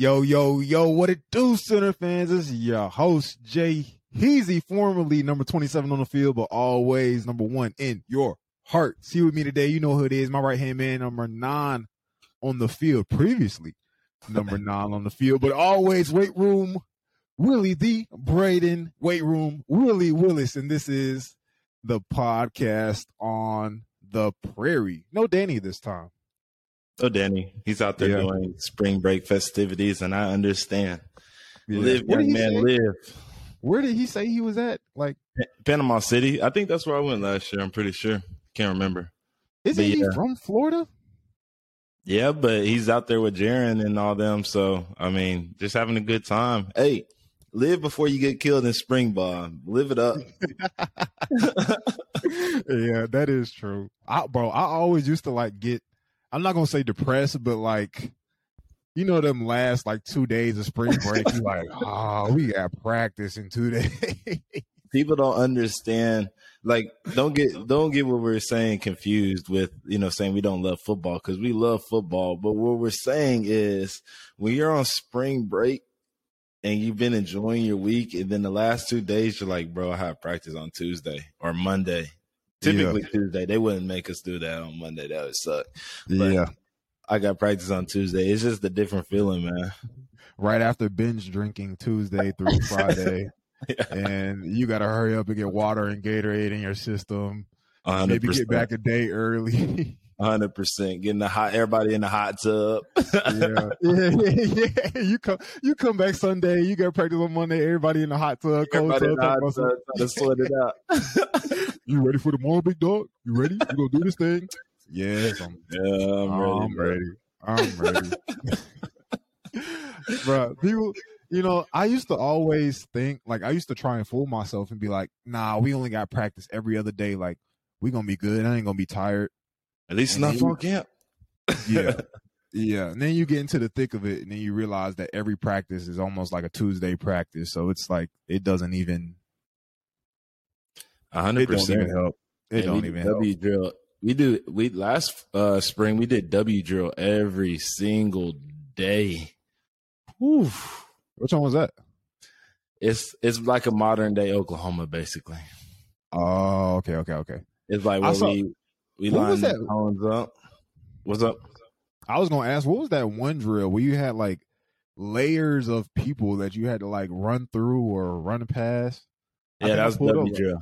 Yo, yo, yo, what it do, Sooner fans? This is your host, Jay Heezy, formerly number 27 on the field, but always number one in your heart. See with me today, you know who it is. My right hand man, number nine on the field, previously number nine on the field, but always weight room, Willie the Brayden, weight room, Willie Willis. And this is the podcast on the prairie. No Danny this time. Oh, Danny, he's out there yeah. doing spring break festivities, and I understand. Yeah. Live, young man, say? live. Where did he say he was at? Like Panama City. I think that's where I went last year. I'm pretty sure. Can't remember. Isn't he from Florida? Yeah, but he's out there with Jaron and all them. So I mean, just having a good time. Hey, live before you get killed in spring ball. Live it up. yeah, that is true. I, bro, I always used to like get I'm not gonna say depressed, but like you know them last like two days of spring break, you like, oh, we got practice in two days. People don't understand. Like, don't get don't get what we're saying confused with you know saying we don't love football because we love football. But what we're saying is when you're on spring break and you've been enjoying your week, and then the last two days you're like, bro, I have practice on Tuesday or Monday Typically yeah. Tuesday. They wouldn't make us do that on Monday. That would suck. But yeah. I got practice on Tuesday. It's just a different feeling, man. Right after binge drinking Tuesday through Friday. yeah. And you got to hurry up and get water and Gatorade in your system. 100%. Maybe get back a day early. Hundred percent, getting the hot everybody in the hot tub. yeah. yeah, yeah, yeah. You come, you come back Sunday. You got practice on Monday. Everybody in the hot tub, cold everybody tub. Hot tub to sweat it out. you ready for tomorrow, big dog? You ready? You gonna do this thing? Yes, I'm. Yeah, I'm ready. I'm ready. I'm ready. bro, people, you know, I used to always think like I used to try and fool myself and be like, "Nah, we only got practice every other day. Like, we gonna be good. I ain't gonna be tired." At least and not fall camp. yeah. Yeah. And then you get into the thick of it and then you realize that every practice is almost like a Tuesday practice. So it's like it doesn't even hundred percent help. It don't even help. W help. drill. We do we last uh spring we did W drill every single day. Whew. Which one was that? It's it's like a modern day Oklahoma, basically. Oh, okay, okay, okay. It's like when saw, we we what the cones up. What's up? I was gonna ask, what was that one drill where you had like layers of people that you had to like run through or run past? Yeah, that was W drill.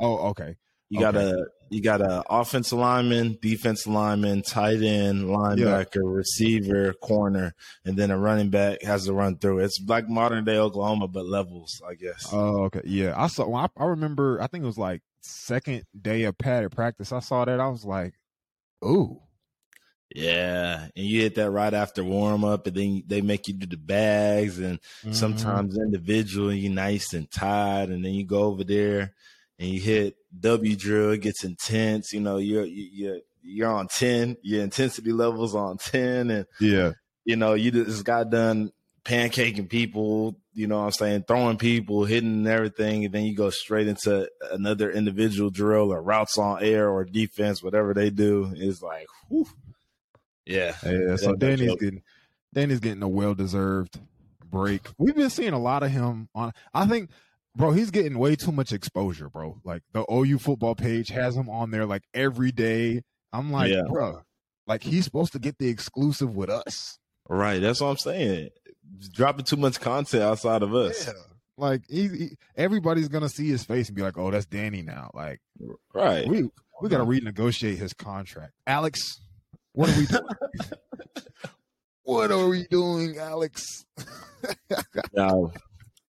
Oh, okay. You okay. got a you got a offensive lineman, defense lineman, tight end, linebacker, yeah. receiver, corner, and then a running back has to run through. It's like modern day Oklahoma, but levels, I guess. Oh, okay. Yeah, I saw. I, I remember. I think it was like second day of padded practice, I saw that. I was like, ooh. Yeah, and you hit that right after warm up, and then they make you do the bags, and mm-hmm. sometimes individual, and you nice and tired, and then you go over there and you hit W drill. It gets intense. You know, you're you're you're on ten. Your intensity levels on ten, and yeah, you know, you just got done pancaking people, you know what I'm saying, throwing people, hitting everything, and then you go straight into another individual drill or routes on air or defense, whatever they do. It's like, whew. yeah. Yeah. So Danny's joke. getting Danny's getting a well deserved break. We've been seeing a lot of him on I think bro, he's getting way too much exposure, bro. Like the OU football page has him on there like every day. I'm like, yeah. bro, like he's supposed to get the exclusive with us. Right. That's what I'm saying dropping too much content outside of us. Yeah. Like he, he, everybody's gonna see his face and be like, "Oh, that's Danny now." Like, right? We we gotta renegotiate his contract. Alex, what are we doing? what are we doing, Alex? no,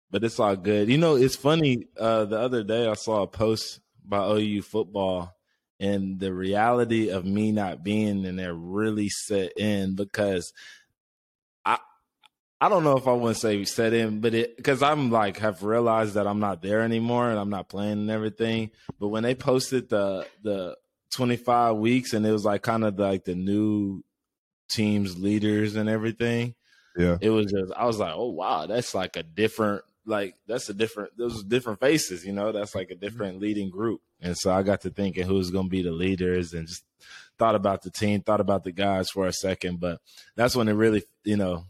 but it's all good. You know, it's funny. Uh, the other day, I saw a post by OU football, and the reality of me not being in there really set in because I don't know if I want to say set in, but it because I'm like have realized that I'm not there anymore and I'm not playing and everything. But when they posted the the 25 weeks and it was like kind of like the new teams leaders and everything. Yeah, it was just I was like, oh wow, that's like a different like that's a different those different faces, you know. That's like a mm-hmm. different leading group, and so I got to thinking who's going to be the leaders and just thought about the team, thought about the guys for a second, but that's when it really you know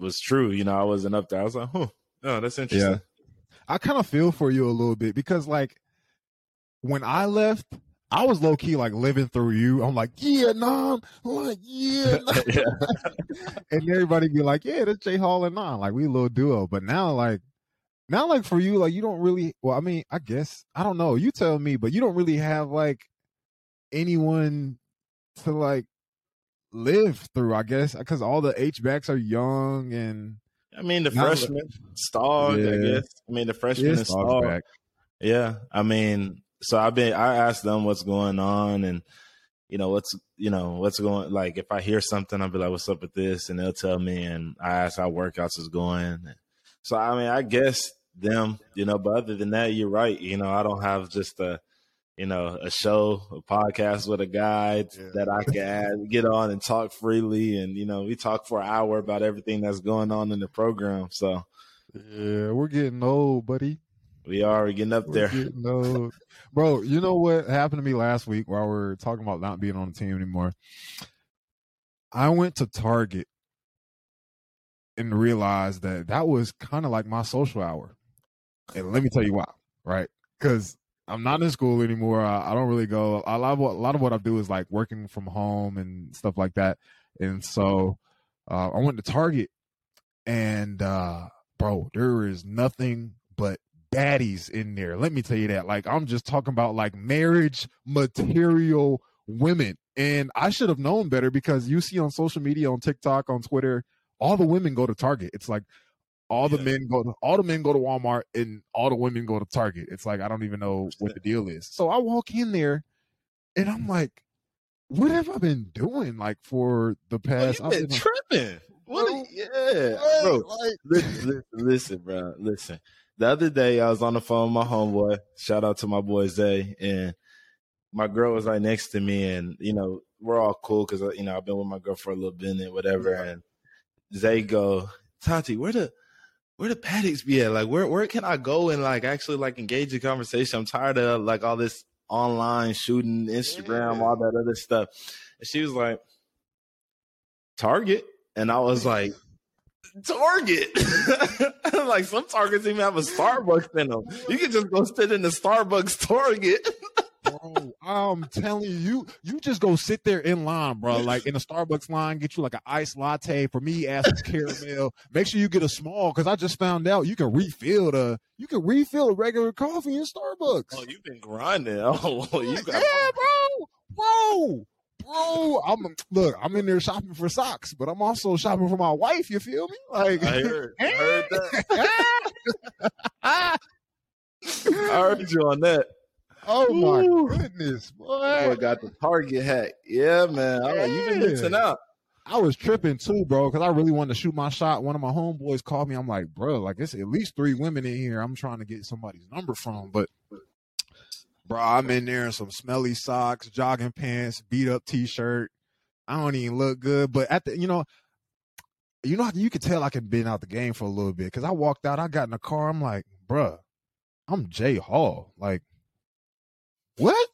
was true. You know, I wasn't up there. I was like, huh, oh, that's interesting. Yeah. I kind of feel for you a little bit because like when I left, I was low key like living through you. I'm like, yeah. I'm like, yeah, yeah. and everybody be like, yeah, that's Jay Hall and Nam. Like we a little duo. But now, like, now, like for you, like you don't really. Well, I mean, I guess I don't know. You tell me, but you don't really have like anyone to like live through. I guess because all the H backs are young and. I mean, the freshman, Stog, yeah. I guess. I mean, the freshman is Stog. Yeah. I mean, so I've been I asked them what's going on and you know what's you know what's going like if I hear something I'll be like what's up with this and they'll tell me and I ask how workouts is going. So I mean I guess them you know but other than that you're right you know I don't have just a you know a show a podcast with a guy yeah. that I can get on and talk freely and you know we talk for an hour about everything that's going on in the program so yeah we're getting old buddy we are getting up there. No, bro. You know what happened to me last week while we are talking about not being on the team anymore? I went to Target and realized that that was kind of like my social hour. And let me tell you why, right? Because I'm not in school anymore. I, I, don't really go. A lot of what, a lot of what I do is like working from home and stuff like that. And so uh, I went to Target, and uh, bro, there is nothing but baddies in there. Let me tell you that. Like I'm just talking about like marriage material women. And I should have known better because you see on social media, on TikTok, on Twitter, all the women go to Target. It's like all the yeah. men go to all the men go to Walmart and all the women go to Target. It's like I don't even know what the deal is. So I walk in there and I'm like, what have I been doing like for the past? Well, you've been tripping. What? yeah, bro. Like, listen, listen, listen, bro. Listen the other day I was on the phone with my homeboy. Shout out to my boy Zay, and my girl was right next to me, and you know we're all cool because uh, you know I've been with my girl for a little bit and whatever. And Zay go, Tati, where the where the paddocks be at? Like where where can I go and like actually like engage in conversation? I'm tired of like all this online shooting, Instagram, yeah. all that other stuff. And she was like, Target. And I was like, Target. like some Targets even have a Starbucks in them. You can just go sit in the Starbucks Target. bro, I'm telling you, you just go sit there in line, bro. Like in a Starbucks line, get you like an iced latte. For me, ask for caramel. Make sure you get a small because I just found out you can refill the you can refill a regular coffee in Starbucks. Oh, you've been grinding. Oh, you got yeah, bro, bro bro, I'm look, I'm in there shopping for socks, but I'm also shopping for my wife. You feel me? Like I heard, I heard that. I heard you on that. Oh my Ooh. goodness, boy! boy! Got the Target hat. Yeah, man. Yeah. Like, you've been mixing up. I was tripping too, bro, because I really wanted to shoot my shot. One of my homeboys called me. I'm like, bro, like it's at least three women in here. I'm trying to get somebody's number from, but bro. I'm in there in some smelly socks, jogging pants, beat up t-shirt. I don't even look good, but at the you know, you know you could tell I could been out the game for a little bit because I walked out, I got in the car, I'm like, bruh, I'm Jay Hall. Like, what?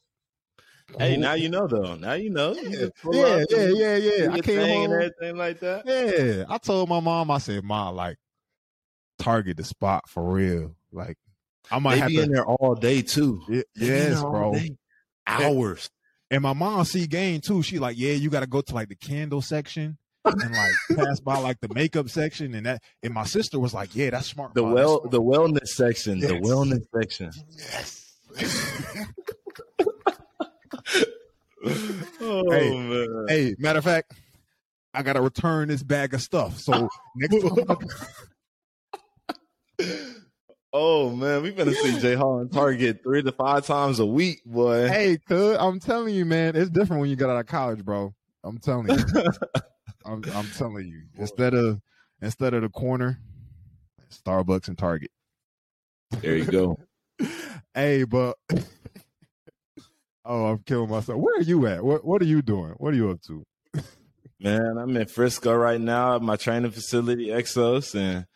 Hey, now you know though. Now you know. Yeah, yeah, yeah, yeah, yeah. I came home, and everything like that. Yeah, I told my mom. I said, "Mom, like, target the spot for real. Like, I might they have be to, in there all day too. yes, bro. Day. Hours. And, and my mom see game too. She like, yeah, you got to go to like the candle section and like pass by like the makeup section and that. And my sister was like, yeah, that's smart. The well, the wellness section. Yes. The wellness section. Yes. oh hey, man. Hey, matter of fact, I gotta return this bag of stuff. So next time. Oh man, we gonna see Jay Hall in Target three to five times a week, boy. Hey, cuz I'm telling you, man, it's different when you get out of college, bro. I'm telling you. I'm, I'm telling you. Instead of instead of the corner, Starbucks and Target. There you go. hey, but oh, I'm killing myself. Where are you at? What What are you doing? What are you up to? Man, I'm in Frisco right now at my training facility, Exos, and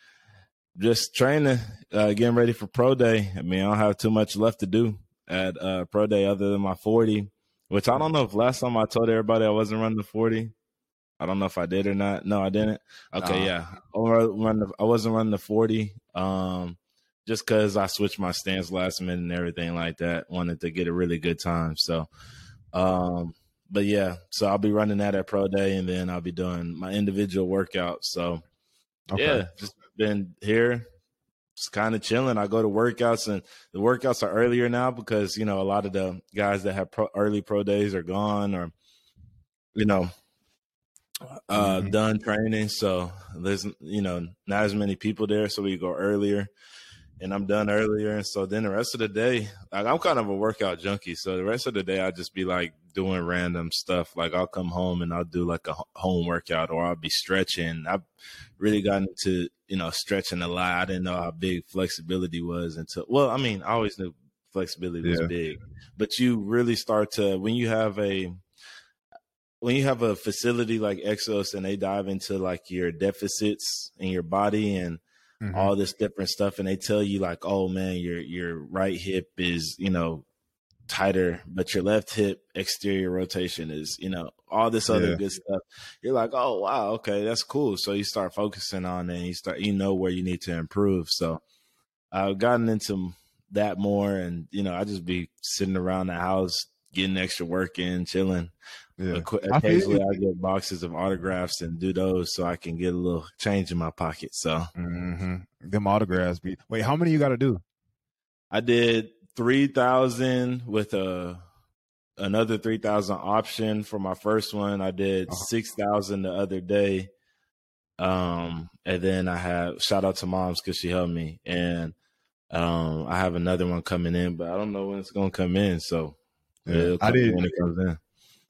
just training, uh, getting ready for pro day. I mean, I don't have too much left to do at uh, pro day other than my 40, which I don't know if last time I told everybody I wasn't running the 40. I don't know if I did or not. No, I didn't. Okay, Nah. yeah. I wa- run the- I wasn't running the 40. Um, just because I switched my stance last minute and everything like that. Wanted to get a really good time. So, um, but yeah, so I'll be running that at Pro Day and then I'll be doing my individual workouts. So, Okay. yeah, just been here, just kind of chilling. I go to workouts, and the workouts are earlier now because you know a lot of the guys that have pro, early pro days are gone, or you know, uh, Mhm. done training. So there's you know not as many people there, so we go earlier. And I'm done earlier, and so then the rest of the day, like I'm kind of a workout junkie. So the rest of the day, I just be like doing random stuff. Like I'll come home and I'll do like a home workout, or I'll be stretching. I've really gotten into you know stretching a lot. I didn't know how big flexibility was until well, I mean, I always knew flexibility was Yeah. big, but you really start to when you have a when you have a facility like Exos and they dive into like your deficits in your body and Mhm. all this different stuff and they tell you like oh man your your right hip is you know tighter but your left hip exterior rotation is you know all this other Yeah. good stuff you're like oh wow okay that's cool so you start focusing on it and you start you know where you need to improve so i've gotten into that more and you know i just be sitting around the house getting extra work in chilling yeah. Occ- I occasionally i get boxes of autographs and do those so i can get a little change in my pocket so hmm Them autographs be. Wait, how many you got to do? I did three thousand with a another three thousand option for my first one. I did Uh-huh. six thousand the other day. Um, and then I have shout out to moms because she helped me, and um, I have another one coming in, but I don't know when it's gonna come in. So Yeah. it'll I did. when it comes in.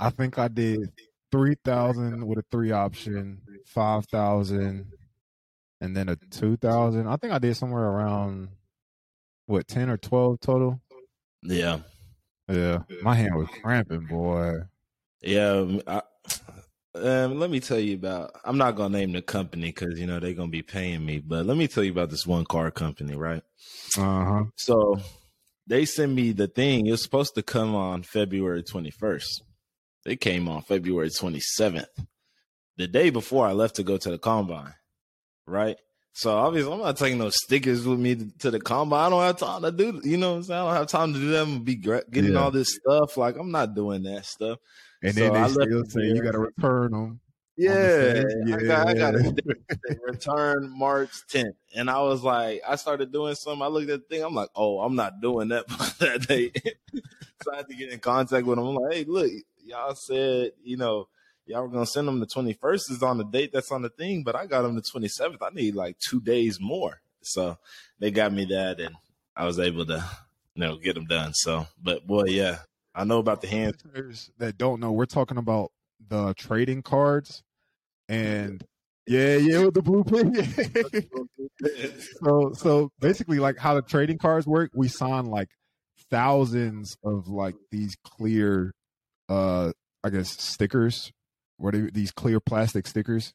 I think I did three thousand with a three option, five thousand, and then a two thousand. I think I did somewhere around what ten or twelve total. Yeah, Yeah, my hand was cramping, boy. yeah. I, um, let me tell you about. I'm not gonna name the company because you know they're gonna be paying me, but let me tell you about this one car company, right? Uh huh. So they sent me the thing. It was supposed to come on February 21st. They came on February 27th, the day before I left to go to the combine. Right. So obviously, I'm not taking no stickers with me to, to the combine. I don't have time to do. You know, what I'm saying I don't have time to do that and be getting Yeah. all this stuff. Like I'm not doing that stuff. And So then I they left still it say you got to return them. Yeah, same- I got, I got a yeah. date that return March 10th, and I was like, I started doing something. I looked at the thing. I'm like, oh, I'm not doing that that day. so I had to get in contact with them. I'm like, hey, look, y'all said, you know, y'all were gonna send them the 21st is on the date that's on the thing, but I got them the 27th. I need like two days more. So they got me that, and I was able to, you know, get them done. So, but boy, yeah, I know about the hands. that don't know, we're talking about the trading cards, and yeah, yeah, with the blueprint. so, so basically, like how the trading cards work, we sign like thousands of like these clear, uh, I guess stickers. What are these clear plastic stickers?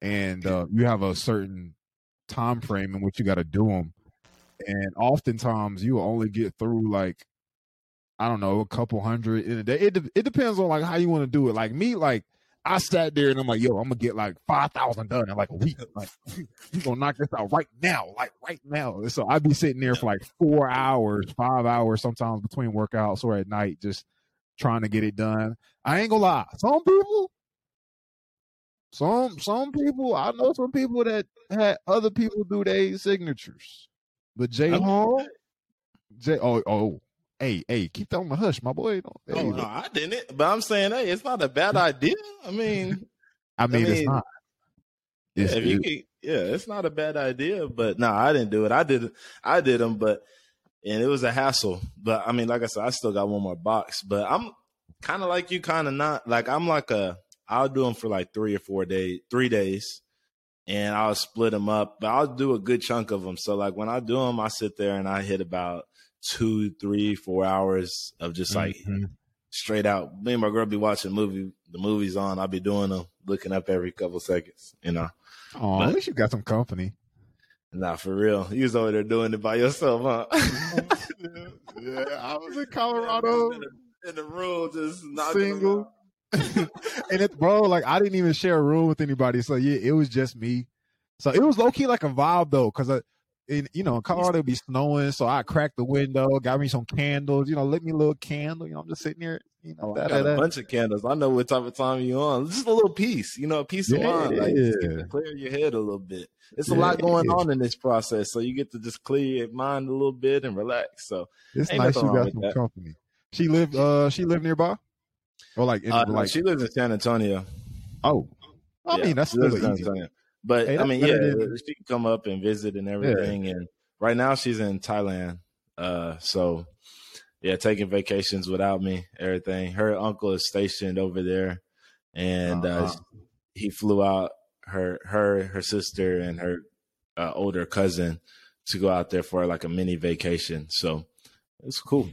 And uh, you have a certain time frame in which you got to do them, and oftentimes you will only get through like I don't know, a couple hundred in a day. It it depends on like how you want to do it. Like me, like I sat there and I'm like, yo, I'm gonna get like five thousand done in like a week. Like you gonna knock this out right now, like right now. And so I'd be sitting there for like four hours, five hours, sometimes between workouts or at night, just trying to get it done. I ain't gonna lie, some people, some some people, I know some people that had other people do their signatures, but Jay I'm- Hall, Jay, oh oh. Hey, hey, keep that on the hush, my boy. Don't- Oh, no, I didn't. But I'm saying, hey, it's not a bad idea. I mean, I mean, it's mean, not. It's, yeah, if you it- can, yeah, it's not a bad idea. But no, I didn't do it. I did, I did them, but and it was a hassle. But I mean, like I said, I still got one more box. But I'm kind of like you, kind of not. Like I'm like a, I'll do them for like three or four days, three days, and I'll split them up. But I'll do a good chunk of them. So like when I do them, I sit there and I hit about two, three, four hours of just like Mhm. straight out. Me and my girl be watching movie. The movie's on. I'll be doing them, looking up every couple seconds. You know, Oh, but- at least you got some company. Nah, for real. You was over there doing it by yourself, huh? yeah, I was in Colorado. in, the, in the room, just knocking Single. and it, bro, like I didn't even share a room with anybody, so yeah, it was just me. So it was low key like a vibe though, because In you know, in Colorado be snowing, so I cracked the window, got me some candles, you know, lit me a little candle. You know, I'm just sitting here, you know, oh, I got a bunch of candles. I know what type of time you on. Just a little piece, you know, a piece of yeah. mind, like to clear your head a little bit. It's yeah. a lot going on in this process, so you get to just clear your mind a little bit and relax. So it's nice you got some that. company. She lived, uh, she lived nearby, or like, in, uh, like she lives in San Antonio. Oh, I yeah, mean that's still easy. But hey, I mean, yeah, she can come up and visit and everything. Yeah. And right now she's in Thailand. Uh, so yeah, taking vacations without me, everything. Her uncle is stationed over there, and uh, uh-huh. uh, he flew out her, her, her sister, and her uh, older cousin to go out there for like a mini vacation. So it's cool.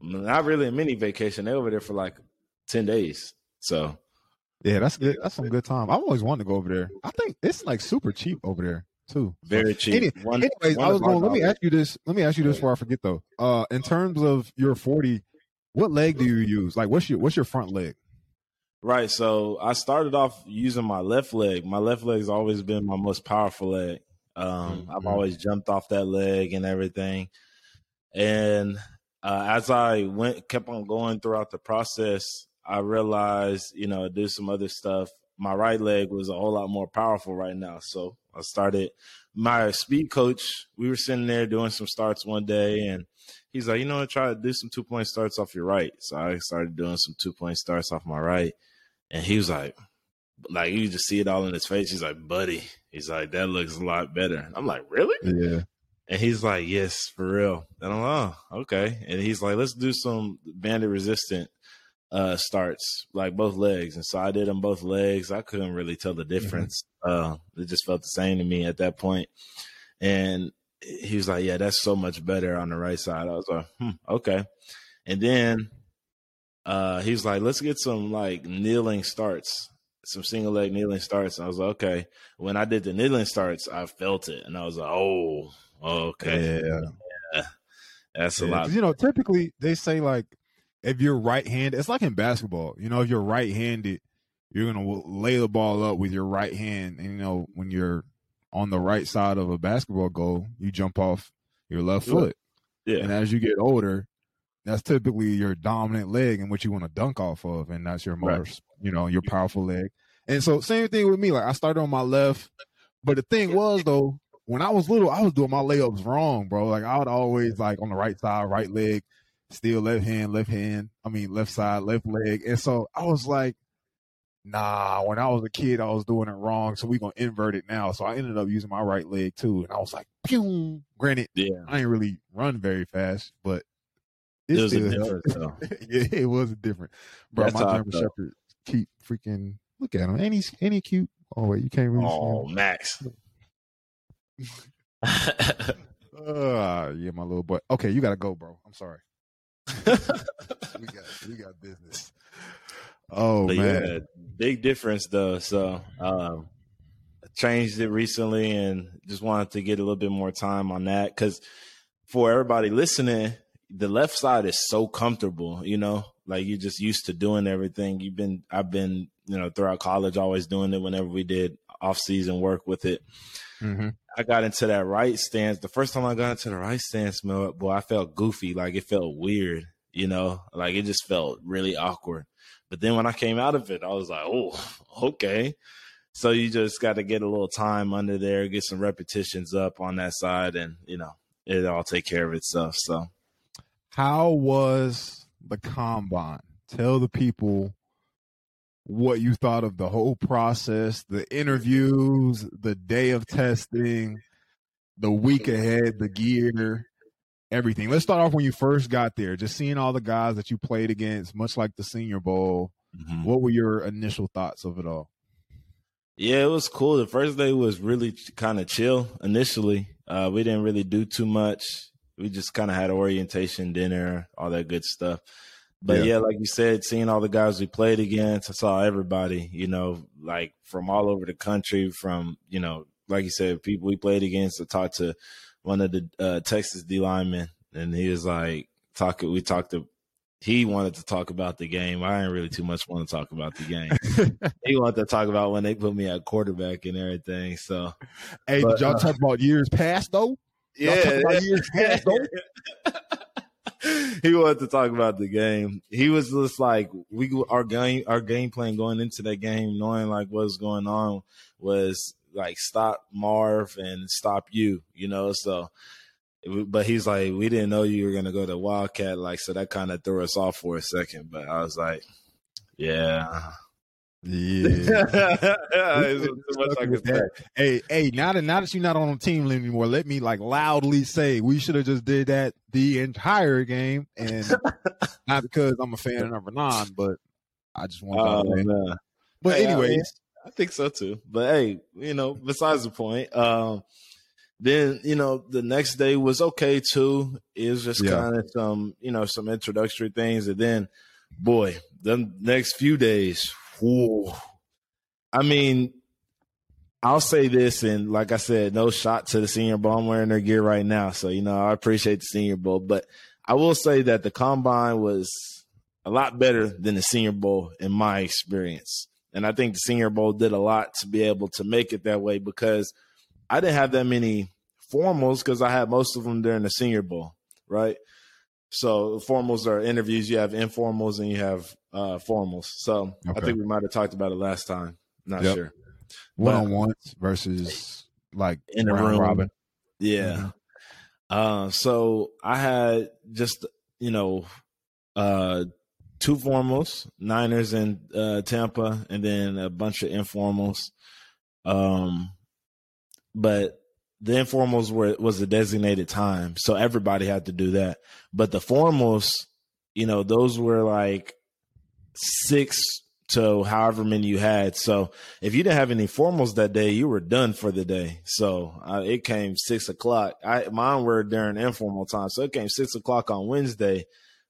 Not really a mini vacation. They over there for like ten days. So yeah, that's good. That's some good time. I've always wanted to go over there. I think it's like super cheap over there too. Very cheap. Any, one, anyways, one I was going. Let me ask you this. Let me ask you this before I forget though. Uh, in terms of your forty, what leg do you use? Like, what's your what's your front leg? Right. So I started off using my left leg. My left leg's always been my most powerful leg. Um, mm-hmm. I've always jumped off that leg and everything. And uh, as I went, kept on going throughout the process, I realized, you know, do some other stuff. My right leg was a whole lot more powerful right now. So I started my speed coach. We were sitting there doing some starts one day and he's like, you know, try to do some two point starts off your right. So I started doing some two point starts off my right. And he was like, like you just see it all in his face. He's like, buddy, he's like, that looks a lot better. I'm like, really? Yeah. And he's like, yes, for real. And I'm like, oh, okay. And he's like, let's do some bandit resistant uh, starts, like both legs. And so I did them both legs. I couldn't really tell the mm-hmm. difference. Mm-hmm. Uh, it just felt the same to me at that point. And he was like, yeah, that's so much better on the right side. I was like, hmm, okay. And then uh, he was like, let's get some like kneeling starts, some single leg kneeling starts. And I was like, okay. When I did the kneeling starts, I felt it. And I was like, oh, okay. Yeah. yeah. That's yeah, a lot. You know, typically they say like if you're right handed, it's like in basketball. You know, if you're right handed, you're gonna lay the ball up with your right hand, and you know when you're on the right side of a basketball goal, you jump off your left foot. Yeah. And as you get older, that's typically your dominant leg and what you want to dunk off of, and that's your most, right. you know, your powerful leg. And so same thing with me. Like I started on my left, but the thing was though, when I was little, I was doing my layups wrong, bro. Like I would always like on the right side, right leg, still left hand, left hand. I mean, left side, left leg. And so I was like, nah, when I was a kid, I was doing it wrong. So we going to invert it now. So I ended up using my right leg too. And I was like, pew. Granted, yeah. I ain't really run very fast, but it was a different yeah, it was different. Bro, That's my German Shepherd keep freaking look at him. Ain't he, ain't he cute? Oh wait, you can't really Oh, Max. uh, yeah, my little boy. Okay, you gotta go, bro. I'm sorry we got we got business. Oh but man, yeah, big difference though. So um, changed it recently and just wanted to get a little bit more time on that because for everybody listening, the left side is so comfortable. You know, like you're just used to doing everything. You've been, I've been, you know, throughout college, always doing it whenever we did off season work with it. Mm-hmm. I got into that right stance. The first time I got into the right stance, man, boy, I felt goofy. Like it felt weird, you know, like it just felt really awkward. But then when I came out of it, I was like, oh, okay. So you just got to get a little time under there, get some repetitions up on that side, and you know, it all take care of itself. So, how was the combine? Tell the people what you thought of the whole process, the interviews, the day of testing, the week ahead, the gear, everything. Let's start off when you first got there, just seeing all the guys that you played against, much like the Senior Bowl. Mm-hmm. What were your initial thoughts of it all? Yeah, it was cool. The first day was really kind of chill initially. Uh, we didn't really do too much. We just kind of had orientation, dinner, all that good stuff. But yeah. yeah. like you said, seeing all the guys we played against, I saw everybody, you know, like from all over the country, from, you know, like you said, people we played against. I talked to one of the uh, Texas D linemen, and he was like, talking, we talked to he wanted to talk about the game. I didn't really too much want to talk about the game. he wanted to talk about when they put me at quarterback and everything. So, hey, but, did y'all uh, talk about years past though? Yeah, years past though. he wanted to talk about the game. He was just like we our game our game plan going into that game, knowing like what's going on was like stop Marv and stop you, you know. So, but he's like, we didn't know you were gonna go to Wildcat, like so that kind of threw us off for a second. But I was like, yeah. Yeah. hey, hey, now that now that you're not on the team anymore, let me like loudly say we should have just did that the entire game, and not because I'm a fan of number nine, but I just want to. Oh, but hey, anyways, I, I, think so too. But hey, you know, besides the point, um, then you know the next day was okay too. It was just yeah. kind of some you know some introductory things, and then boy, the next few days Ooh. I mean, I'll say this, and like I said, no shot to the Senior Bowl. I'm wearing their gear right now, so you know I appreciate the Senior Bowl. But I will say that the combine was a lot better than the Senior Bowl in my experience, and I think the Senior Bowl did a lot to be able to make it that way because I didn't have that many formals because I had most of them during the Senior Bowl, right? So formals are interviews. You have informals and you have uh, formals. So okay. I think we might have talked about it last time. Not yep. sure. One on ones versus like in the room. Robin. Yeah. Mm-hmm. Uh, so I had just you know uh, two formals, Niners and uh, Tampa, and then a bunch of informals. Um, but the informals were was a designated time, so everybody had to do that. But the formals, you know, those were like six to however many you had. So if you didn't have any formals that day, you were done for the day. So uh, it came six o'clock. I mine were during informal time, so it came six o'clock on Wednesday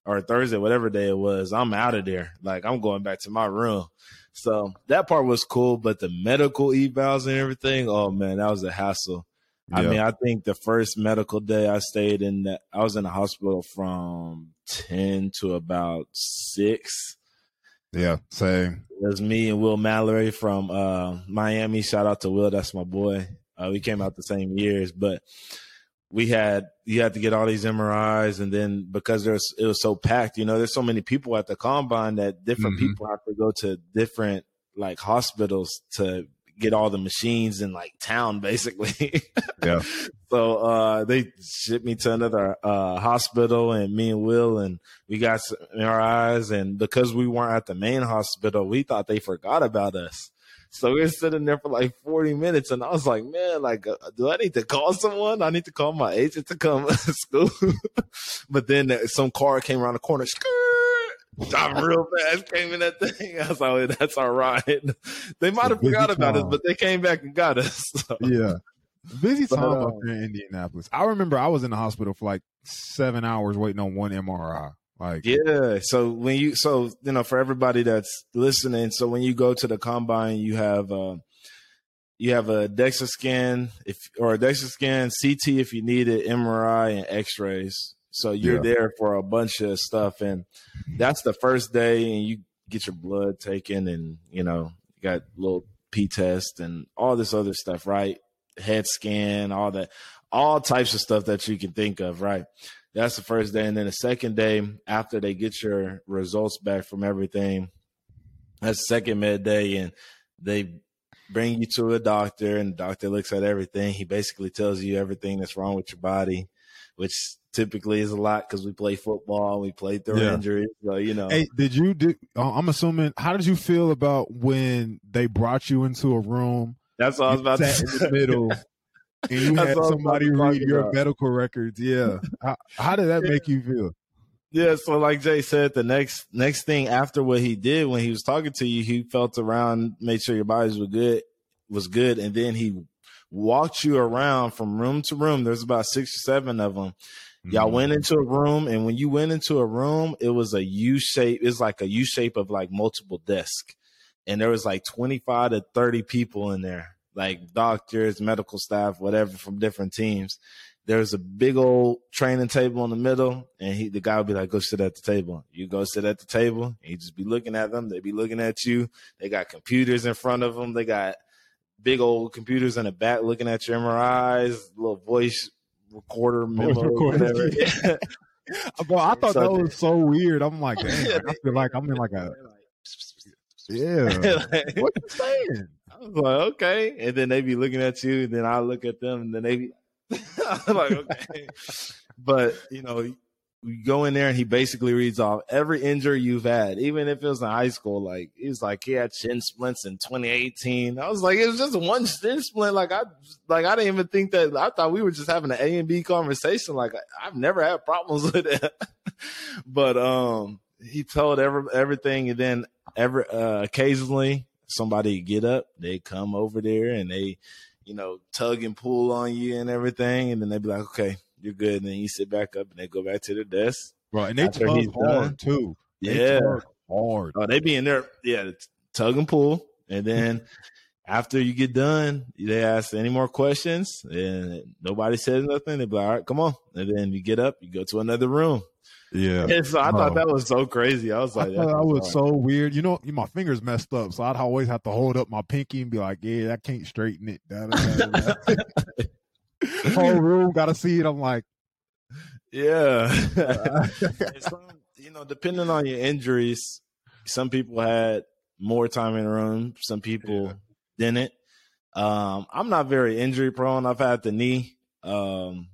or Thursday, whatever day it was. I'm out of there. Like I'm going back to my room. So that part was cool, but the medical evals and everything, oh man, that was a hassle. I mean, I think the first medical day I stayed in, the, I was in the hospital from ten to about six. Yeah, same. It was me and Will Mallory from uh, Miami. Shout out to Will, that's my boy. Uh, we came out the same years, but we had you had to get all these MRIs, and then because there's it was so packed, you know, there's so many people at the combine that different mm-hmm. people have to go to different like hospitals to get all the machines in like town basically. yeah. So uh, they shipped me to another uh, hospital and me and Will and we got MRIs and because we weren't at the main hospital, we thought they forgot about us. So we were sitting there for like 40 minutes and I was like, man, like, uh, do I need to call someone? I need to call my agent to come to school. but then uh, some car came around the corner driving real fast, came in that thing. I was like, that's all right. They might have forgot about us, but they came back and got us. So. Yeah. Busy time but, uh, up here in Indianapolis. I remember I was in the hospital for like seven hours waiting on one MRI. Like yeah, so when you so you know for everybody that's listening, so when you go to the combine, you have uh, you have a DEXA scan if or a DEXA scan, CT if you need it, MRI and X-rays. So you're yeah. there for a bunch of stuff, and that's the first day, and you get your blood taken, and you know you got little P test and all this other stuff, right? Head scan, all that, all types of stuff that you can think of, right? That's the first day, and then the second day after they get your results back from everything, that's second med day, and they bring you to a doctor, and the doctor looks at everything. He basically tells you everything that's wrong with your body, which typically is a lot because we play football, and we play through yeah. injuries. So you know. Hey, did you? Did, uh, I'm assuming. How did you feel about when they brought you into a room? That's what I was about to say. In the middle. and you had somebody read your about. medical records. Yeah. how, how, did that yeah. make you feel? Yeah, so like Jay said, the next next thing after what he did when he was talking to you, he felt around, made sure your bodies were good, was good, and then he walked you around from room to room. There's about six or seven of them, Y'all mm-hmm. went into a room, and when you went into a room, it was a U shape. It's like a U shape of like multiple desks, and there was like twenty five to thirty people in there, like doctors, medical staff, whatever from different teams. there's a big old training table in the middle, and he the guy would be like, "Go sit at the table." You go sit at the table, and he just be looking at them. They be looking at you. They got computers in front of them. They got big old computers in the back looking at your MRIs, little voice recorder memo, whatever. Bro, I thought so, that was so weird. I'm like, dang, I feel like I'm in like a yeah. what you saying? I was like, okay. And then they be looking at you, and then I look at them, and then they be I'm like, okay. but you know, go in there and he basically reads off every injury you've had, even if it was in high school. Like he's like he had shin splints in 2018. I was like, it was just one shin splint. Like I like I didn't even think that. I thought we were just having an A and B conversation. Like I've never had problems with it. but um, he told every everything, and then every uh, occasionally somebody get up, they come over there and they, you know, tug and pull on you and everything, and then they be like, okay you're good. And then you sit back up and they go back to their desk. Right. And they tug hard done. too. They yeah. hard. Oh, they be in there. Yeah. Tug and pull. And then after you get done, they ask any more questions and nobody says nothing. They be like, all right, come on. And then you get up, you go to another room. Yeah. And so I thought that was so crazy. I was like, I that was so weird. You know, my fingers messed up. So I'd always have to hold up my pinky and be like, yeah, I can't straighten it. whole room got to see it. I'm like, yeah. you know, depending on your injuries, some people had more time in the room. Some people yeah. didn't. Um, I'm not very injury prone. I've had the knee. Um,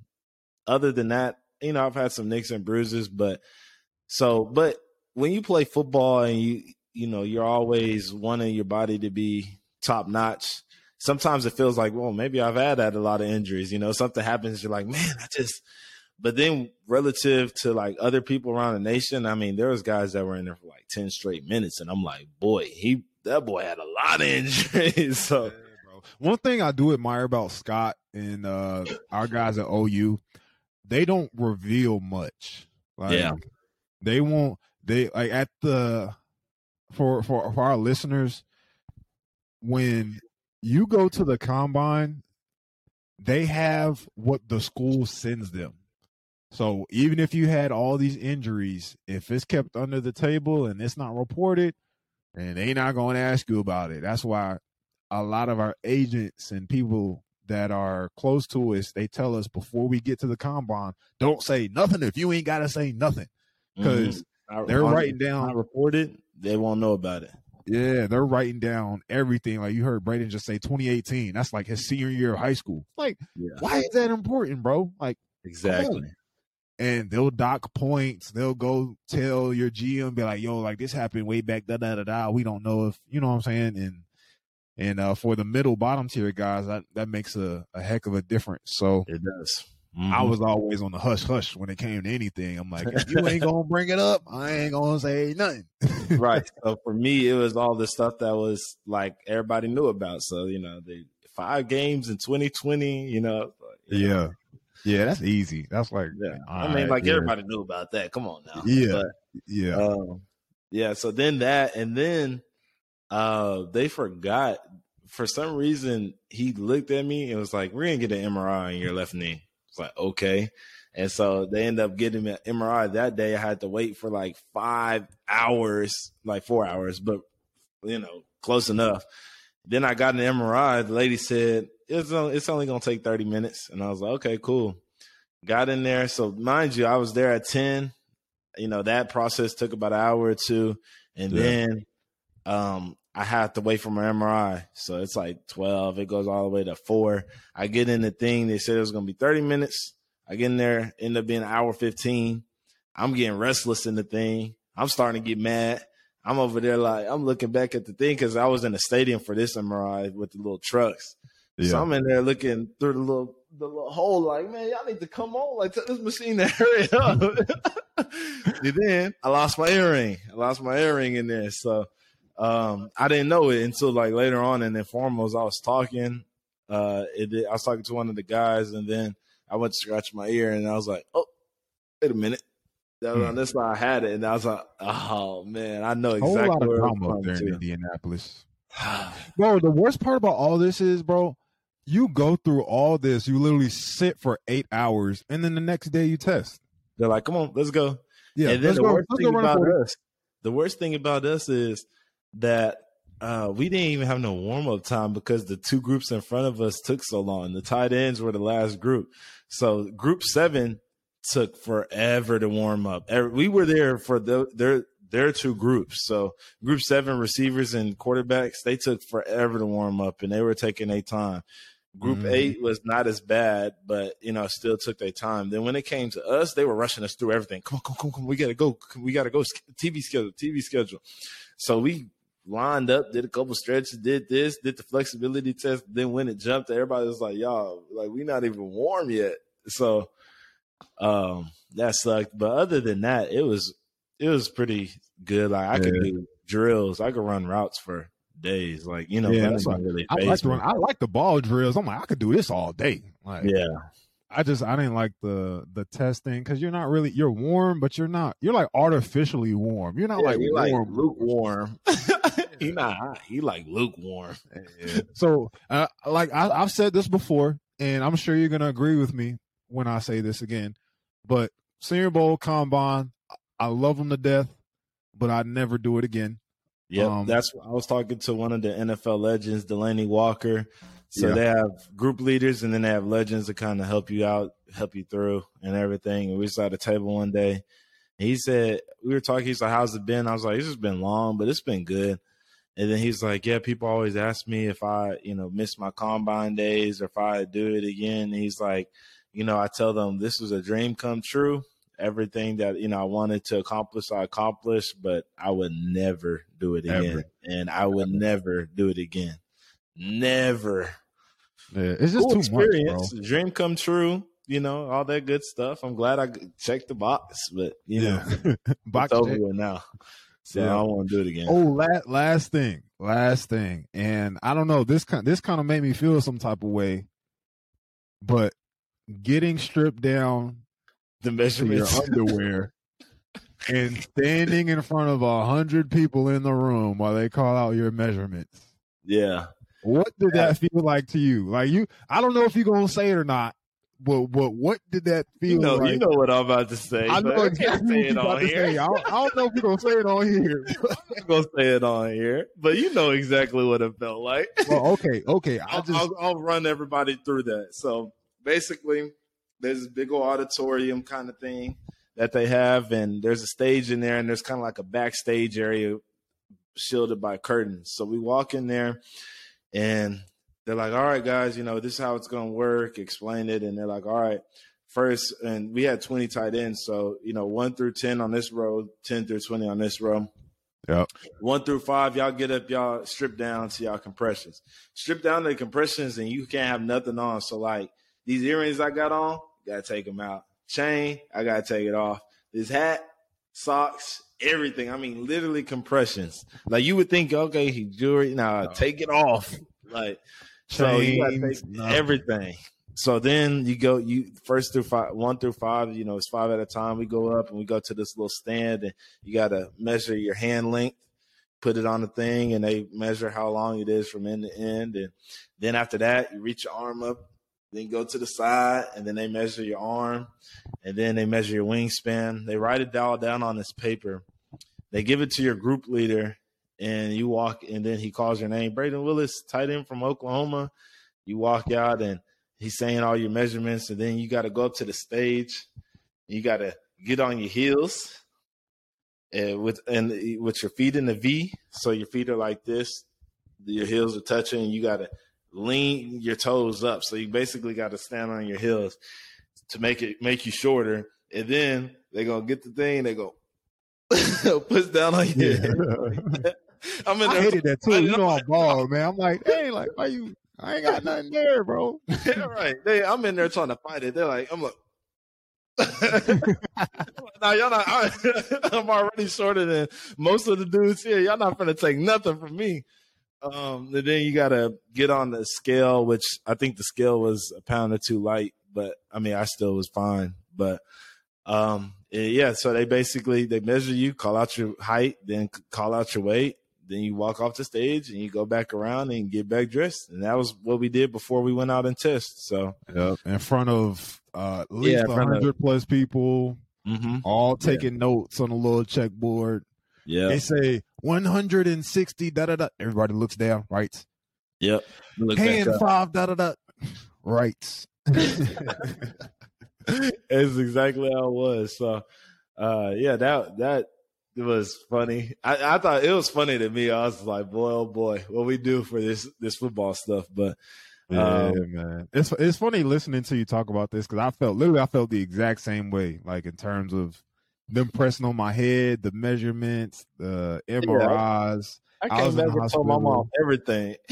other than that, you know, I've had some nicks and bruises, but so, but when you play football and you, you know, you're always wanting your body to be top notch sometimes it feels like, well, maybe I've had had a lot of injuries. You know, something happens, you're like, man, I just. But then relative to like other people around the nation, I mean, there was guys that were in there for like ten straight minutes, and I'm like, boy, he that boy had a lot of injuries. so. One thing I do admire about Scott and uh, our guys at OU, they don't reveal much. Like, yeah, they won't. They like at the for for for our listeners when you go to the combine, they have what the school sends them. So even if you had all these injuries, if it's kept under the table and it's not reported, and they not going to ask you about it. That's why a lot of our agents and people that are close to us, they tell us before we get to the combine, don't say nothing if you ain't got to say nothing because mm-hmm. they're writing down. Not reported, they won't know about it. Yeah, they're writing down everything. Like you heard Brayden just say 2018. That's like his senior year of high school. Like, yeah. why is that important, bro? Like, exactly. And they'll dock points. They'll go tell your GM, be like, "Yo, like this happened way back, da da da da." We don't know if you know what I'm saying. And and uh, for the middle bottom tier guys, that that makes a, a heck of a difference. So it does. Mm-hmm. I was always on the hush hush when it came to anything. I'm like, if you ain't gonna bring it up, I ain't gonna say nothing. right. So for me, it was all the stuff that was like everybody knew about. So you know, the five games in 2020. You know. You yeah. Know. Yeah, that's easy. That's like, yeah. I mean, right, like yeah. everybody knew about that. Come on now. Yeah. But, yeah. Um, yeah. So then that, and then uh they forgot for some reason he looked at me and was like, "We're gonna get an MRI on your left knee." It's like, okay. And so they end up getting an MRI that day. I had to wait for like five hours, like four hours, but you know, close enough. Then I got an MRI. The lady said it's only, it's only gonna take thirty minutes, and I was like, okay, cool. Got in there. So mind you, I was there at ten. You know that process took about an hour or two, and yeah. then um, I have to wait for my MRI. So it's like 12. It goes all the way to four. I get in the thing. They said it was going to be 30 minutes. I get in there, end up being an hour 15. I'm getting restless in the thing. I'm starting to get mad. I'm over there like, I'm looking back at the thing because I was in the stadium for this MRI with the little trucks. Yeah. So I'm in there looking through the little the little hole, like, man, y'all need to come on, like, tell this machine to hurry up. and then I lost my earring. I lost my earring in there. So um, I didn't know it until like later on in the formals. I was talking. Uh, it, I was talking to one of the guys, and then I went to scratch my ear, and I was like, "Oh, wait a minute." That was, hmm. That's why I had it, and I was like, "Oh man, I know exactly." A whole lot of drama there in Indianapolis, bro. The worst part about all this is, bro, you go through all this. You literally sit for eight hours, and then the next day you test. They're like, "Come on, let's go." Yeah, and then the go- worst thing about 40. us, the worst thing about us is that uh, we didn't even have no warm up time because the two groups in front of us took so long. The tight ends were the last group, so group seven took forever to warm up. We were there for the, their their two groups. So group seven receivers and quarterbacks, they took forever to warm up, and they were taking their time. Group Mhm. eight was not as bad, but you know, still took their time. Then when it came to us, they were rushing us through everything. Come on, come on, come on, come on. we gotta go. We gotta go. TV schedule, TV schedule. So we lined up, did a couple stretches, did this, did the flexibility test. Then when it jumped, everybody was like, "Y'all, like we not even warm yet." So um that sucked. But other than that, it was it was pretty good. Like I could do drills, I could run routes for days. Like you know, Yeah, that's really I like the run. I like the ball drills. I'm like, I could do this all day. Like, Yeah, I just I didn't like the the testing because you're not really you're warm, but you're not you're like artificially warm. You're not Yeah, like like warm. lukewarm. he not hot. He like lukewarm. so uh, like I, I've said this before, and I'm sure you're gonna agree with me when I say this again. But Senior Bowl combine, I love them to death, but I'd never do it again. Yeah, Um, that's I was talking to one of the NFL legends, Delanie Walker. So Yeah. they have group leaders and then they have legends to kind of help you out, help you through and everything. And we was at a table one day. He said, we were talking, he's like, How's it been? I was like, It's just been long, but it's been good. And then he's like, Yeah, people always ask me if I, you know, miss my combine days or if I do it again. And he's like, you know, I tell them this was a dream come true. Everything that, you know, I wanted to accomplish, I accomplished, but I would never do it again. Ever. And I would never do it again. Never. Yeah, it's just Cool too much, bro. Dream come true. You know, all that good stuff. I'm glad I checked the box, but you know, Box it's over now. So Yeah. I don't want to do it again. Oh, last last thing, last thing, and I don't know this kind this kind of made me feel some type of way, but getting stripped down the to your underwear and standing in front of a hundred people in the room while they call out your measurements. yeah. What did that feel like to you? Like you, I don't know if you're gonna say it or not, but but what did that feel You know, like? you know what I'm about to say. I know exactly say what it you're about on to here. say. I don't, I don't know if you're gonna say it on here. I'm gonna say it on here, but you know exactly what it felt like. well, okay, okay. I'll, just I'll, I'll run everybody through that. So basically, there's this big old auditorium kind of thing that they have, and there's a stage in there, and there's kind of like a backstage area shielded by curtains. So we walk in there, and they're like, "All right, guys, you know this is how it's gonna work." Explain it, and they're like, "All right." First, and we had 20 tight ends, so you know, one through 10 on this row, 10 through 20 on this row. Yep. One through five, y'all get up, y'all strip down to y'all compressions. Strip down the compressions, and you can't have nothing on. So, like these earrings I got on, gotta take them out. Chain, I gotta take it off. This hat, socks, everything. I mean, literally compressions. Like you would think, okay, he jewelry. Now No. take it off. Like so, you gotta take nothing. everything. So then you go, you first through five, one through five. You know, it's five at a time. We go up and we go to this little stand, and you gotta measure your hand length put it on the thing and they measure how long it is from end to end. And then after that, you reach your arm up, then go to the side, and then they measure your arm, and then they measure your wingspan. They write it all down on this paper. They give it to your group leader, and you walk, and then he calls your name, Brayden Willis, tight end from Oklahoma. You walk out, and he's saying all your measurements, and then you got to go up to the stage. You got to get on your heels and with and eh, with your feet in the V, so your feet are like this, your heels are touching, you got to lean your toes up. So you basically got to stand on your heels to make it make you shorter. And then they're gonna get the thing, they go push down on your head. I'm in I there. hated that too. You know, I'm bald, man. I'm like, hey, like, why you? I ain't got nothing there, bro. right. They, I'm in there trying to fight it. They're like, I'm like. now y'all not. I, I'm already shorter than most of the dudes here. Y'all not gonna take nothing from me. Um, and then you gotta get on the scale, which I think the scale was a pound or two light, but I mean I still was fine. But um, yeah, so they basically they measure you, call out your height, then call out your weight. then you walk off the stage and you go back around and get back dressed. And that was what we did before we went out and test. So yep. in front of uh, at least yeah, hundred plus people, mm-hmm. all taking yeah. notes on a little checkboard. Yeah, they say 160 da da da. Everybody looks down, right? Yep. Hand five da da da. Right. It's exactly how it was. So, uh, yeah, that that was funny. I, I thought it was funny to me. I was like, boy, oh boy, what we do for this this football stuff. But yeah, um, man, it's it's funny listening to you talk about this because I felt literally I felt the exact same way. Like in terms of them pressing on my head, the measurements, the MRIs. I can't never tell my mom everything.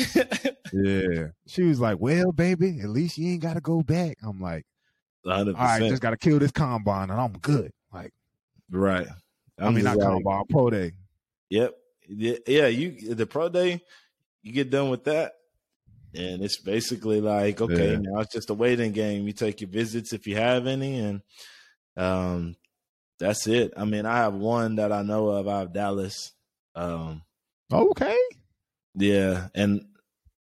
yeah, she was like, "Well, baby, at least you ain't got to go back." I'm like, 100%. "All right, just got to kill this combine and I'm good." Like, right. I'm i mean, not like, combine, pro day. Yep. Yeah, you the pro day, you get done with that, and it's basically like, okay, yeah. now it's just a waiting game. You take your visits if you have any, and um, that's it. I mean, I have one that I know of. I have Dallas. Um, okay. Yeah, and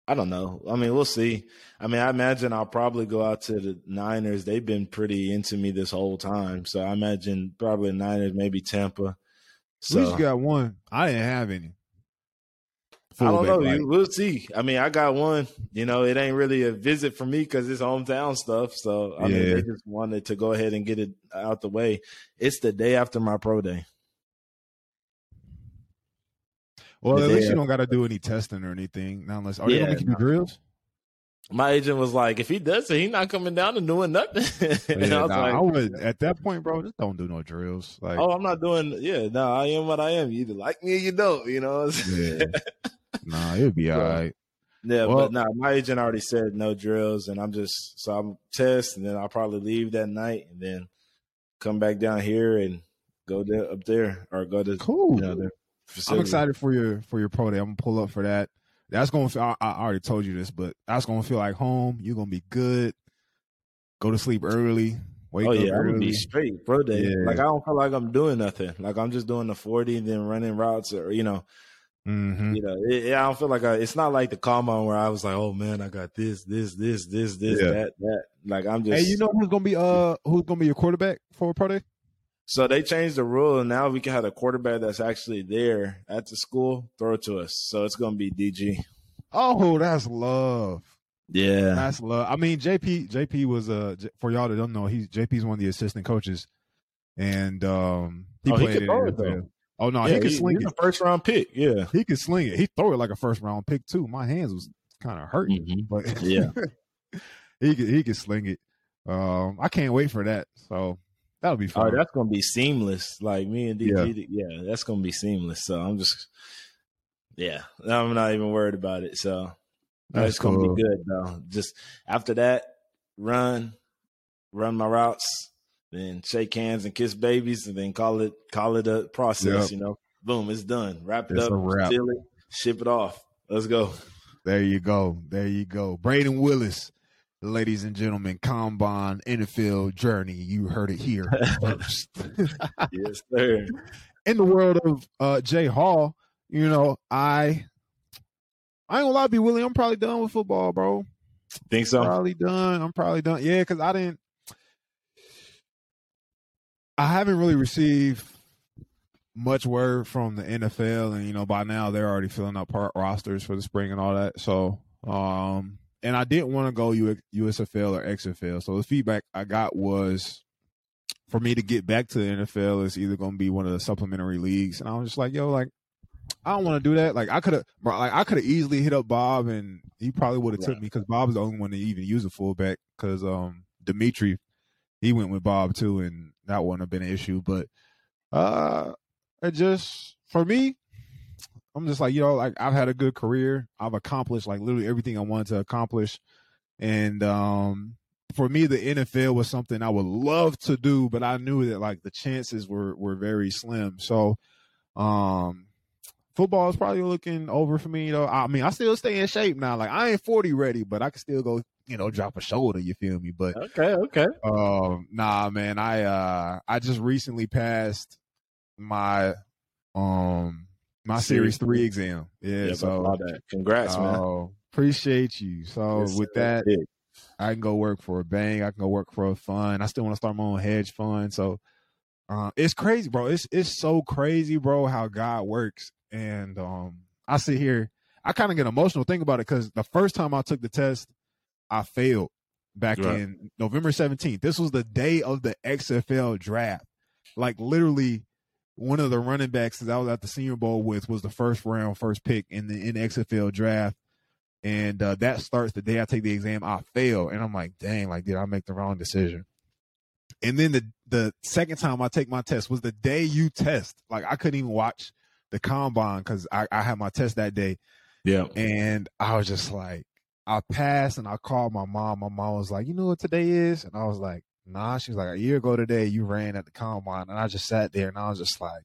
I don't know. I mean, we'll see. I mean, I imagine I'll probably go out to the Niners. They've been pretty into me this whole time, so I imagine probably Niners, maybe Tampa. So least just got one. I didn't have any. I don't know. Like. We'll see. I mean, I got one. You know, it ain't really a visit for me because it's hometown stuff. So I yeah. mean, they just wanted to go ahead and get it out the way. It's the day after my pro day. Well, at least you don't got to do any testing or anything. Not unless are yeah, you gonna make you drills? My agent was like, if he does it, he's not coming down and doing nothing. and yeah, I was nah, like, I would at that point, bro, just don't do no drills. Like, oh, I'm not doing. Yeah, no, I am what I am. You either like me or you don't. You know. yeah. Nah, it'll be all right. Yeah, well, but nah, my agent already said no drills, and I'm just so I'm test, and then I'll probably leave that night, and then come back down here and go there up there or go to cool. You know, I'm excited for your for your pro day. I'm gonna pull up for that. That's gonna. Feel, I, I already told you this, but that's gonna feel like home. You're gonna be good. Go to sleep early. Wake oh yeah, early. I'm gonna be straight pro day. Yeah. Like I don't feel like I'm doing nothing. Like I'm just doing the 40 and then running routes, or you know, mm-hmm. you know. It, I don't feel like I, it's not like the combine where I was like, oh man, I got this, this, this, this, this, yeah. that, that. Like I'm just. Hey, you know who's gonna be uh who's gonna be your quarterback for pro day? So they changed the rule, and now we can have a quarterback that's actually there at the school throw it to us. So it's going to be DG. Oh, that's love. Yeah, that's love. I mean, JP JP was uh for y'all that don't know, he's JP's one of the assistant coaches, and um he oh, played he it. It oh no, yeah, he can he, sling it. A first round pick. Yeah, he can sling it. He throw it like a first round pick too. My hands was kind of hurting, mm-hmm. but yeah, he could he could sling it. Um, I can't wait for that. So That'll be fun. Oh, that's gonna be seamless. Like me and DG, yeah. yeah, that's gonna be seamless. So I'm just, yeah, I'm not even worried about it. So that's it's gonna be good though. Just after that, run, run my routes, then shake hands and kiss babies, and then call it call it a process. Yep. You know, boom, it's done. Wrap it it's up, seal it, ship it off. Let's go. There you go. There you go. Brayden Willis ladies and gentlemen, combine NFL journey. You heard it here first. yes, sir. In the world of uh, Jay Hall, you know, I I ain't gonna lie, be Willie. I'm probably done with football, bro. Think so? Probably done. I'm probably done. Yeah, because I didn't. I haven't really received much word from the NFL, and you know, by now they're already filling up part rosters for the spring and all that. So, um, and I didn't want to go USFL or XFL. So the feedback I got was for me to get back to the NFL is either going to be one of the supplementary leagues, and I was just like, yo, like I don't want to do that. Like I could have, like I could have easily hit up Bob, and he probably would have took me because Bob's the only one to even use a fullback. Because um Dimitri, he went with Bob too, and that wouldn't have been an issue. But uh, it just for me, I'm just like, you know, like I've had a good career. I've accomplished like literally everything I wanted to accomplish. And um for me the NFL was something I would love to do, but I knew that like the chances were were very slim. So um football is probably looking over for me, know. I mean, I still stay in shape now. Like I ain't 40 ready, but I can still go, you know, drop a shoulder, you feel me? But Okay, okay. Um nah, man, I uh I just recently passed my um My series, series three exam. Yeah. so that. Congrats, man. Oh, appreciate you. So yes, with that, I can go work for a bank. I can go work for a fund. I still want to start my own hedge fund. So uh, it's crazy, bro. It's it's so crazy, bro, how God works. And um, I sit here, I kind of get emotional thinking about it because the first time I took the test, I failed back right. in November 17th. This was the day of the XFL draft. Like literally one of the running backs that I was at the Senior Bowl with was the first round, first pick in the in the XFL draft. And uh, that starts the day I take the exam. I fail, and I'm like, dang, like did I make the wrong decision? And then the the second time I take my test was the day you test. Like I couldn't even watch the combine because I, I had my test that day. Yeah. And I was just like, I passed and I called my mom. My mom was like, you know what today is? And I was like, nah. She was like, a year ago today, you ran at the combine. And I just sat there and I was just like,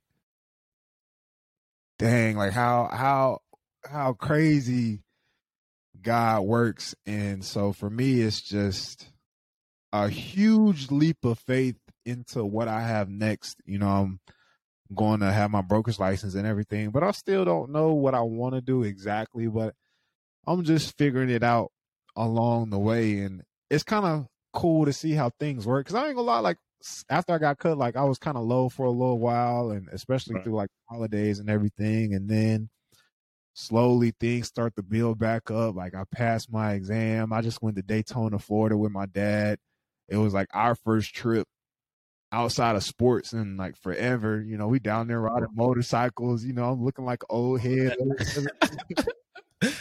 dang, like how, how, how crazy God works. And so for me, it's just a huge leap of faith into what I have next. You know, I'm going to have my broker's license and everything, but I still don't know what I want to do exactly. But I'm just figuring it out along the way, and it's kind of cool to see how things work. Cause I ain't gonna lie, like after I got cut, like I was kind of low for a little while, and especially right. through like holidays and everything, and then slowly things start to build back up. Like I passed my exam. I just went to Daytona, Florida with my dad. It was like our first trip outside of sports and like forever. You know, we down there riding motorcycles. You know, I'm looking like old head.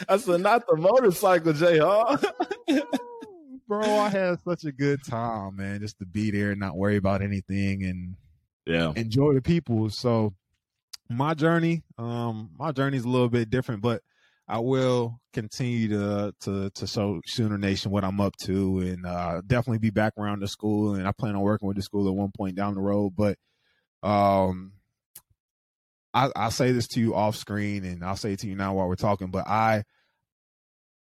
I said, not the motorcycle, Jay Huh? Bro, I had such a good time, man, just to be there and not worry about anything and yeah, enjoy the people. So my journey, um, my journey is a little bit different, but I will continue to to to show Sooner Nation what I'm up to, and uh, definitely be back around the school. And I plan on working with the school at one point down the road. But um, I, I say this to you off screen, and I'll say it to you now while we're talking. But I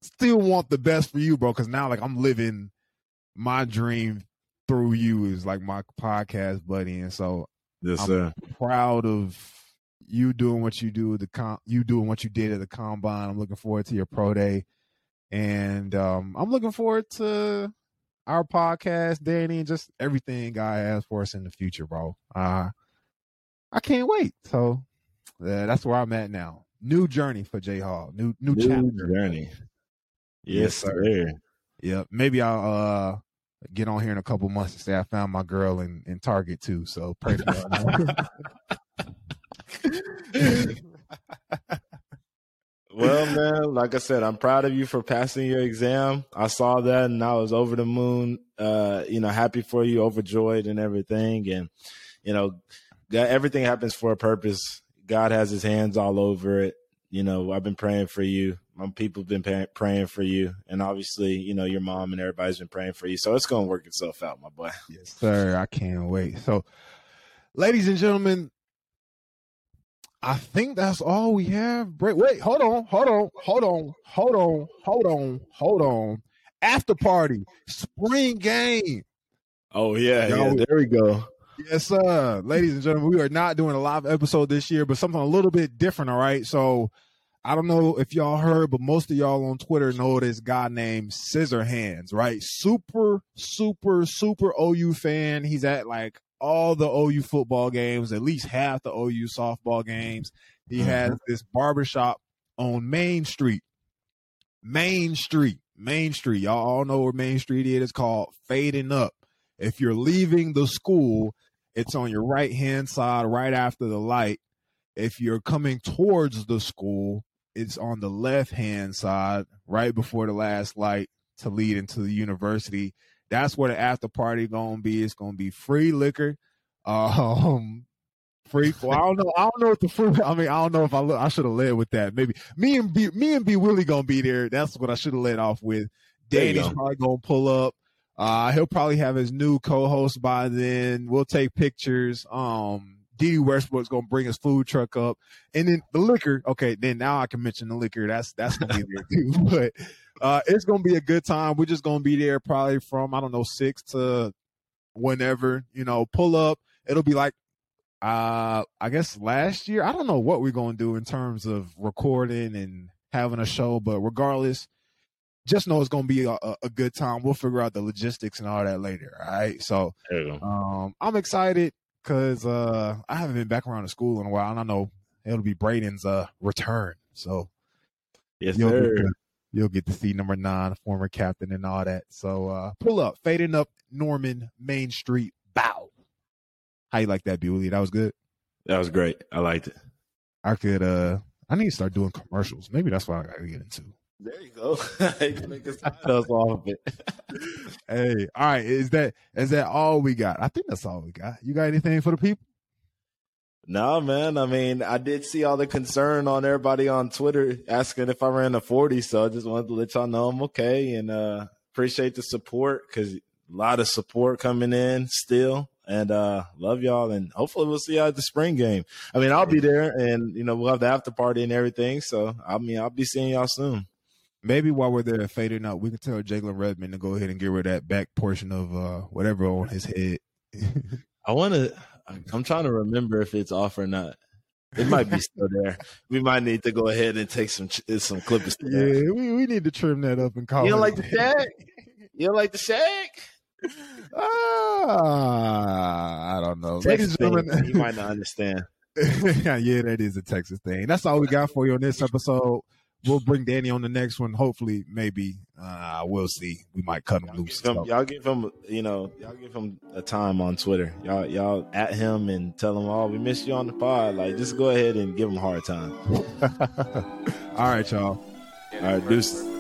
still want the best for you, bro, because now like I'm living my dream through you is like my podcast buddy, and so yes, I'm sir. proud of you doing what you do the com you doing what you did at the combine. I'm looking forward to your pro day. And um, I'm looking forward to our podcast, Danny, and just everything God has for us in the future, bro. Uh I can't wait. So uh, that's where I'm at now. New journey for J Hall. New new, new chapter. journey. Yes, sir. sir. Yeah. Maybe I'll uh get on here in a couple months and say I found my girl in, in Target too. So pray for well, man, like I said, I'm proud of you for passing your exam. I saw that and I was over the moon, uh, you know, happy for you, overjoyed and everything. And, you know, everything happens for a purpose. God has his hands all over it. You know, I've been praying for you. My people have been pay- praying for you. And obviously, you know, your mom and everybody's been praying for you. So it's going to work itself out, my boy. Yes, sir. I can't wait. So, ladies and gentlemen, I think that's all we have. Break. Wait, hold on, hold on, hold on, hold on, hold on, hold on. After party, spring game. Oh yeah, Yo, yeah. There we go. Yes, sir. Ladies and gentlemen, we are not doing a live episode this year, but something a little bit different. All right. So I don't know if y'all heard, but most of y'all on Twitter know this guy named Scissor Hands, right? Super, super, super OU fan. He's at like all the OU football games, at least half the OU softball games. He mm-hmm. has this barbershop on Main Street. Main Street. Main Street. Y'all all know where Main Street is. It's called Fading Up. If you're leaving the school, it's on your right hand side, right after the light. If you're coming towards the school, it's on the left hand side, right before the last light to lead into the university that's where the after party gonna be. It's gonna be free liquor, um, free. Well, I don't know. I don't know if the free. I mean, I don't know if I I should have led with that. Maybe me and B, me and B Willie gonna be there. That's what I should have led off with. Danny's probably gonna pull up. Uh, he'll probably have his new co-host by then. We'll take pictures. Um, D. Westbrook's gonna bring his food truck up, and then the liquor. Okay, then now I can mention the liquor. That's that's gonna be there too. But uh, it's gonna be a good time. We're just gonna be there probably from I don't know six to whenever. You know, pull up. It'll be like uh I guess last year. I don't know what we're gonna do in terms of recording and having a show, but regardless, just know it's gonna be a, a good time. We'll figure out the logistics and all that later. All right. So um I'm excited because uh I haven't been back around to school in a while and I know it'll be Brayden's uh return. So yes, sir. Get, to, you'll get to see number nine, former captain, and all that. So uh pull up, fading up Norman Main Street. Bow. How you like that, Bewley? That was good. That was great. I liked it. I could uh I need to start doing commercials. Maybe that's what I gotta get into. There you go. you make us off of it. hey, all right. Is that is that all we got? I think that's all we got. You got anything for the people? No, man. I mean, I did see all the concern on everybody on Twitter asking if I ran a 40. So I just wanted to let y'all know I'm okay and uh appreciate the support because a lot of support coming in still. And uh love y'all and hopefully we'll see y'all at the spring game. I mean, I'll be there and you know, we'll have the after party and everything. So I mean I'll be seeing y'all soon. Maybe while we're there fading out, we can tell Jalen Redmond to go ahead and get rid of that back portion of uh whatever on his head. I wanna I'm trying to remember if it's off or not. It might be still there. We might need to go ahead and take some some clippers. Yeah, we, we need to trim that up and call. You don't like the shag? You don't like the shag? Ah, I don't know. Texas Ladies and gentlemen, you might not understand. yeah, that is a Texas thing. That's all we got for you on this episode. We'll bring Danny on the next one. Hopefully, maybe uh, we'll see. We might cut him y'all loose. Give him, y'all give him, you know, y'all give him a time on Twitter. Y'all, y'all at him and tell him, "Oh, we missed you on the pod." Like, just go ahead and give him a hard time. all right, y'all. All right, deuces.